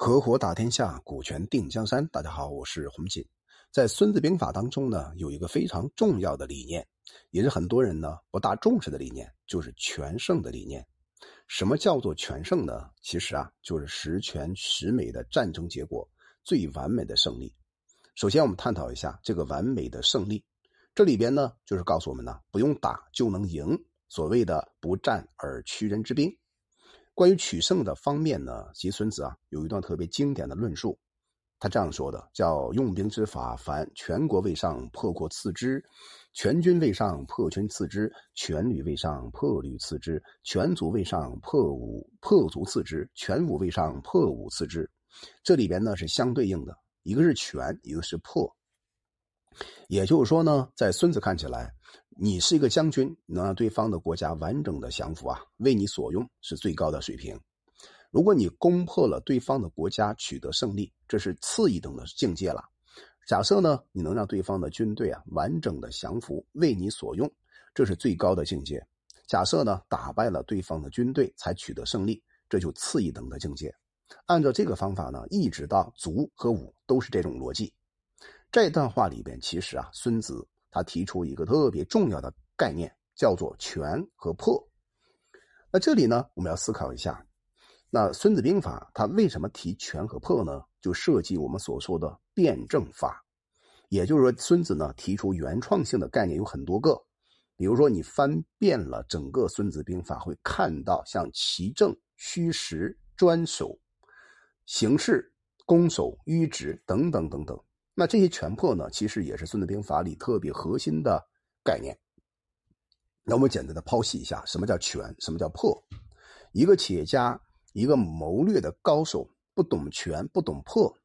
合伙打天下，股权定江山。大家好，我是洪锦。在《孙子兵法》当中呢，有一个非常重要的理念，也是很多人呢不大重视的理念，就是全胜的理念。什么叫做全胜呢？其实啊，就是十全十美的战争结果，最完美的胜利。首先，我们探讨一下这个完美的胜利。这里边呢，就是告诉我们呢，不用打就能赢，所谓的不战而屈人之兵。关于取胜的方面呢，其孙子啊有一段特别经典的论述，他这样说的：叫用兵之法，凡全国未上，破国次之；全军未上，破军次之；全旅未上，破旅次之；全族未上，破武破卒次之；全武位上，破武次之。这里边呢是相对应的，一个是全，一个是破。也就是说呢，在孙子看起来。你是一个将军，能让对方的国家完整的降服啊，为你所用是最高的水平。如果你攻破了对方的国家，取得胜利，这是次一等的境界了。假设呢，你能让对方的军队啊完整的降服，为你所用，这是最高的境界。假设呢，打败了对方的军队才取得胜利，这就次一等的境界。按照这个方法呢，一直到卒和武都是这种逻辑。这段话里边，其实啊，孙子。他提出一个特别重要的概念，叫做“全”和“破”。那这里呢，我们要思考一下，那《孙子兵法》它为什么提“全”和“破”呢？就涉及我们所说的辩证法。也就是说，孙子呢提出原创性的概念有很多个。比如说，你翻遍了整个《孙子兵法》，会看到像奇正、虚实、专守、形势、攻守、迂直等等等等。那这些全破呢，其实也是《孙子兵法》里特别核心的概念。那我们简单的剖析一下，什么叫全，什么叫破？一个企业家，一个谋略的高手，不懂全，不懂破，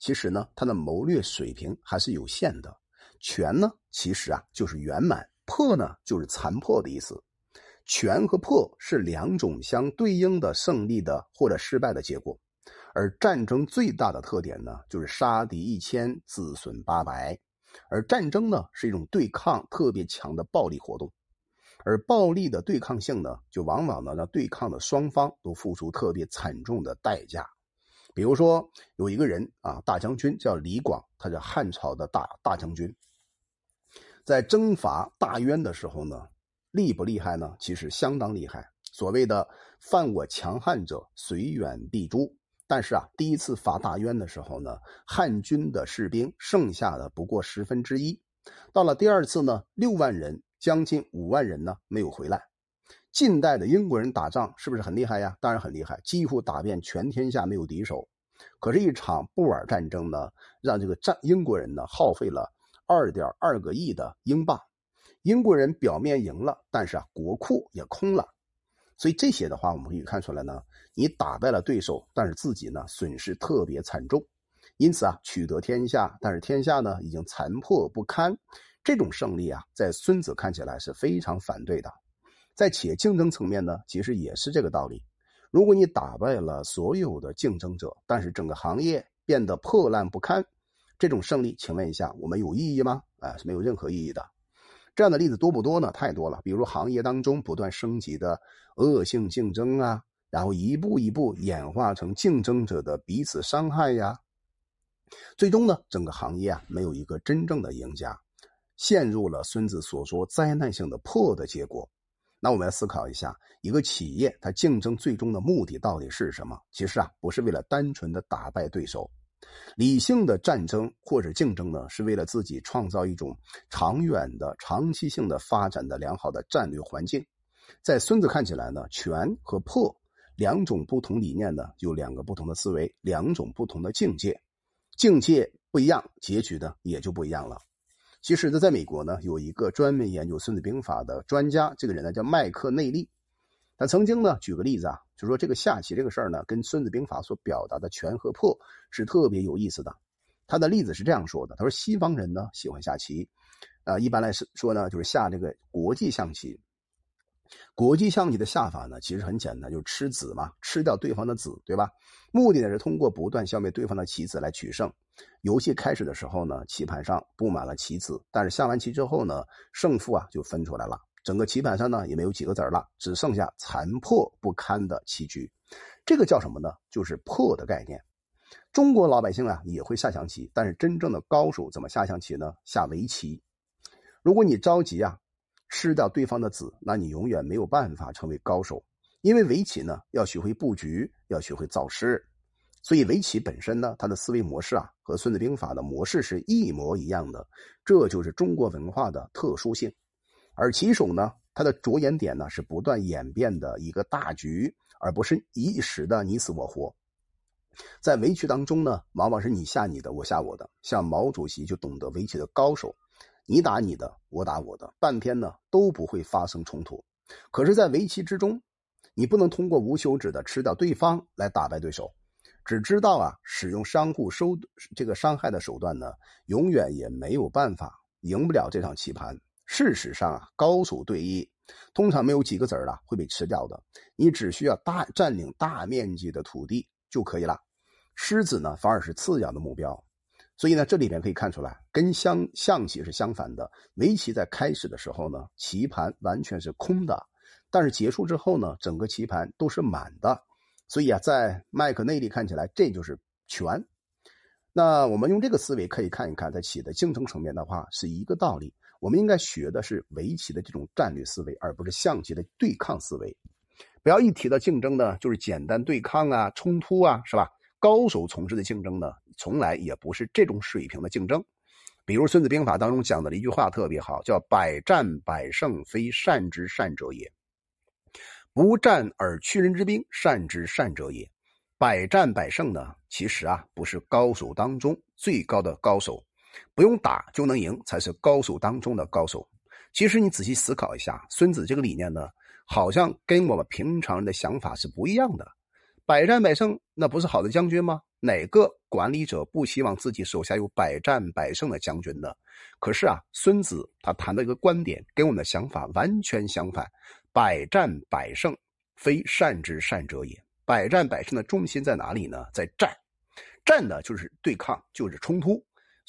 其实呢，他的谋略水平还是有限的。全呢，其实啊就是圆满；破呢，就是残破的意思。全和破是两种相对应的胜利的或者失败的结果。而战争最大的特点呢，就是杀敌一千，自损八百。而战争呢，是一种对抗特别强的暴力活动，而暴力的对抗性呢，就往往呢让对抗的双方都付出特别惨重的代价。比如说，有一个人啊，大将军叫李广，他叫汉朝的大大将军，在征伐大渊的时候呢，厉不厉害呢？其实相当厉害。所谓的“犯我强汉者，虽远必诛”。但是啊，第一次伐大渊的时候呢，汉军的士兵剩下的不过十分之一。到了第二次呢，六万人，将近五万人呢没有回来。近代的英国人打仗是不是很厉害呀？当然很厉害，几乎打遍全天下没有敌手。可是，一场布尔战争呢，让这个战英国人呢耗费了二点二个亿的英镑。英国人表面赢了，但是啊，国库也空了。所以这些的话，我们可以看出来呢，你打败了对手，但是自己呢损失特别惨重，因此啊，取得天下，但是天下呢已经残破不堪，这种胜利啊，在孙子看起来是非常反对的。在企业竞争层面呢，其实也是这个道理。如果你打败了所有的竞争者，但是整个行业变得破烂不堪，这种胜利，请问一下，我们有意义吗？啊，是没有任何意义的。这样的例子多不多呢？太多了。比如行业当中不断升级的恶性竞争啊，然后一步一步演化成竞争者的彼此伤害呀，最终呢，整个行业啊没有一个真正的赢家，陷入了孙子所说灾难性的破的结果。那我们来思考一下，一个企业它竞争最终的目的到底是什么？其实啊，不是为了单纯的打败对手。理性的战争或者竞争呢，是为了自己创造一种长远的、长期性的发展的良好的战略环境。在孙子看起来呢，全和破两种不同理念呢，有两个不同的思维，两种不同的境界，境界不一样，结局呢也就不一样了。其实呢，在美国呢，有一个专门研究《孙子兵法》的专家，这个人呢叫麦克内利。他曾经呢举个例子啊，就说这个下棋这个事儿呢，跟《孙子兵法》所表达的全和破是特别有意思的。他的例子是这样说的：他说西方人呢喜欢下棋，啊，一般来说呢就是下这个国际象棋。国际象棋的下法呢其实很简单，就是吃子嘛，吃掉对方的子，对吧？目的呢是通过不断消灭对方的棋子来取胜。游戏开始的时候呢，棋盘上布满了棋子，但是下完棋之后呢，胜负啊就分出来了。整个棋盘上呢也没有几个子了，只剩下残破不堪的棋局，这个叫什么呢？就是破的概念。中国老百姓啊也会下象棋，但是真正的高手怎么下象棋呢？下围棋。如果你着急啊，吃掉对方的子，那你永远没有办法成为高手。因为围棋呢，要学会布局，要学会造势，所以围棋本身呢，它的思维模式啊，和《孙子兵法》的模式是一模一样的。这就是中国文化的特殊性。而棋手呢，他的着眼点呢，是不断演变的一个大局，而不是一时的你死我活。在围棋当中呢，往往是你下你的，我下我的。像毛主席就懂得围棋的高手，你打你的，我打我的，半天呢都不会发生冲突。可是，在围棋之中，你不能通过无休止的吃掉对方来打败对手，只知道啊使用相互收这个伤害的手段呢，永远也没有办法赢不了这场棋盘。事实上啊，高手对弈通常没有几个子儿了会被吃掉的，你只需要大占领大面积的土地。就可以了，狮子呢反而是次要的目标，所以呢这里边可以看出来，跟象象棋是相反的。围棋在开始的时候呢，棋盘完全是空的，但是结束之后呢，整个棋盘都是满的。所以啊，在麦克内利看起来，这就是全。那我们用这个思维可以看一看，在棋的竞争层面的话，是一个道理。我们应该学的是围棋的这种战略思维，而不是象棋的对抗思维。不要一提到竞争呢，就是简单对抗啊、冲突啊，是吧？高手从事的竞争呢，从来也不是这种水平的竞争。比如《孙子兵法》当中讲的一句话特别好，叫“百战百胜，非善之善者也；不战而屈人之兵，善之善者也。”百战百胜呢，其实啊，不是高手当中最高的高手，不用打就能赢，才是高手当中的高手。其实你仔细思考一下，孙子这个理念呢。好像跟我们平常人的想法是不一样的。百战百胜，那不是好的将军吗？哪个管理者不希望自己手下有百战百胜的将军呢？可是啊，孙子他谈的一个观点跟我们的想法完全相反。百战百胜，非善之善者也。百战百胜的重心在哪里呢？在战。战呢，就是对抗，就是冲突。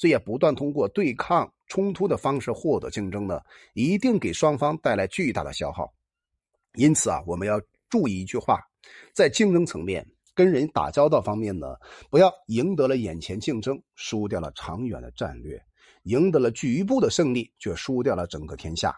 这也，不断通过对抗、冲突的方式获得竞争呢，一定给双方带来巨大的消耗。因此啊，我们要注意一句话，在竞争层面跟人打交道方面呢，不要赢得了眼前竞争，输掉了长远的战略；赢得了局部的胜利，却输掉了整个天下。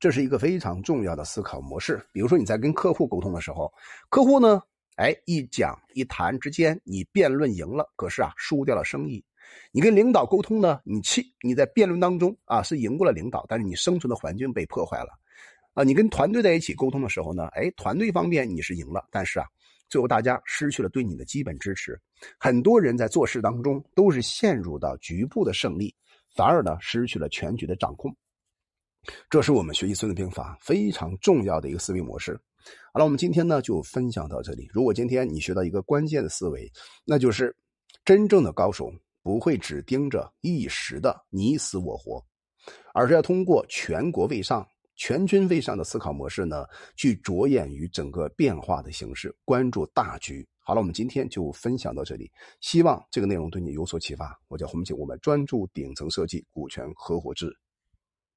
这是一个非常重要的思考模式。比如说你在跟客户沟通的时候，客户呢，哎，一讲一谈之间，你辩论赢了，可是啊，输掉了生意；你跟领导沟通呢，你气你在辩论当中啊是赢过了领导，但是你生存的环境被破坏了。啊，你跟团队在一起沟通的时候呢，哎，团队方面你是赢了，但是啊，最后大家失去了对你的基本支持。很多人在做事当中都是陷入到局部的胜利，反而呢失去了全局的掌控。这是我们学习《孙子兵法》非常重要的一个思维模式。好了，我们今天呢就分享到这里。如果今天你学到一个关键的思维，那就是真正的高手不会只盯着一时的你死我活，而是要通过全国为上。全军为上的思考模式呢，去着眼于整个变化的形式，关注大局。好了，我们今天就分享到这里，希望这个内容对你有所启发。我叫洪景，我们专注顶层设计，股权合伙制。